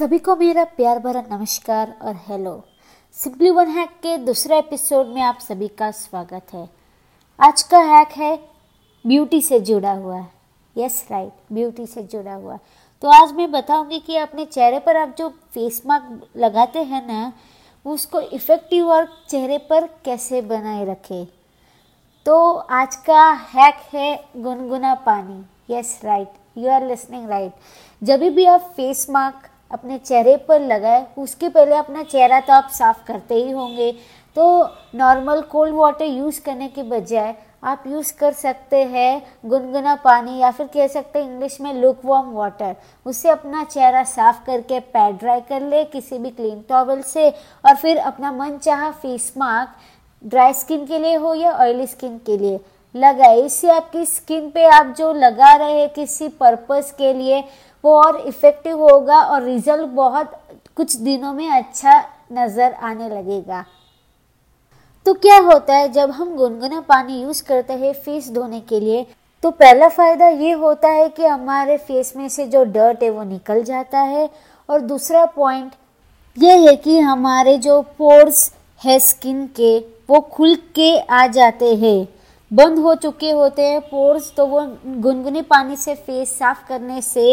सभी को मेरा प्यार भरा नमस्कार और हेलो। सिंपली वन हैक के दूसरे एपिसोड में आप सभी का स्वागत है। आज का हैक है, ब्यूटी से जुड़ा हुआ। यस राइट ब्यूटी से जुड़ा हुआ। तो आज मैं बताऊँगी कि अपने चेहरे पर आप जो फेस मास्क लगाते हैं ना उसको इफ़ेक्टिव और चेहरे पर कैसे बनाए रखें। तो आज का हैक है गुनगुना पानी। Yes right you are listening right जब भी आप फेस मास्क अपने चेहरे पर लगाए, उसके पहले अपना चेहरा तो आप साफ़ करते ही होंगे। तो नॉर्मल कोल्ड वाटर यूज़ करने के बजाय आप यूज़ कर सकते हैं गुनगुना पानी या फिर कह सकते हैं इंग्लिश में लुक वार्म वाटर उससे अपना चेहरा साफ़ करके पैड ड्राई कर ले, किसी भी क्लीन टॉवल से, और फिर अपना मन चाह फेस मास्क ड्राई स्किन के लिए हो या ऑयली स्किन के लिए। लगाए इससे आपकी स्किन पे आप जो लगा रहे हैं, किसी पर्पस के लिए, वो और इफ़ेक्टिव होगा और रिज़ल्ट बहुत कुछ दिनों में अच्छा नज़र आने लगेगा। तो क्या होता है, जब हम गुनगुना पानी यूज़ करते हैं फेस धोने के लिए तो पहला फ़ायदा ये होता है कि हमारे फेस में से जो डर्ट है वो निकल जाता है। और दूसरा पॉइंट ये है कि हमारे जो पोर्स है स्किन के, वो खुल के आ जाते हैं। बंद हो चुके होते हैं पोर्स तो वो गुनगुने पानी से फेस साफ़ करने से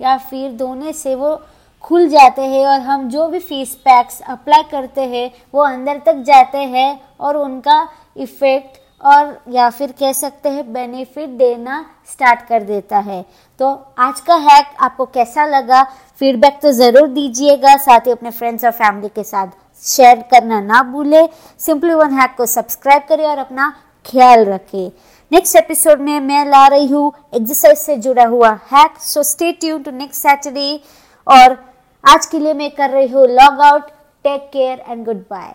या फिर धोने से वो खुल जाते हैं और हम जो भी फेस पैक्स अप्लाई करते हैं, वो अंदर तक जाते हैं और उनका इफ़ेक्ट और या फिर कह सकते हैं बेनिफिट देना स्टार्ट कर देता है। तो आज का हैक आपको कैसा लगा? फीडबैक तो ज़रूर दीजिएगा, साथ ही अपने फ्रेंड्स और फैमिली के साथ शेयर करना ना भूले। सिंपली वन हैक को सब्सक्राइब करें और अपना ख्याल रखें नेक्स्ट एपिसोड में मैं ला रही हूँ एक्सरसाइज से जुड़ा हुआ hack so stay tune to next Saturday और आज के लिए मैं कर रही हूँ log out take care and goodbye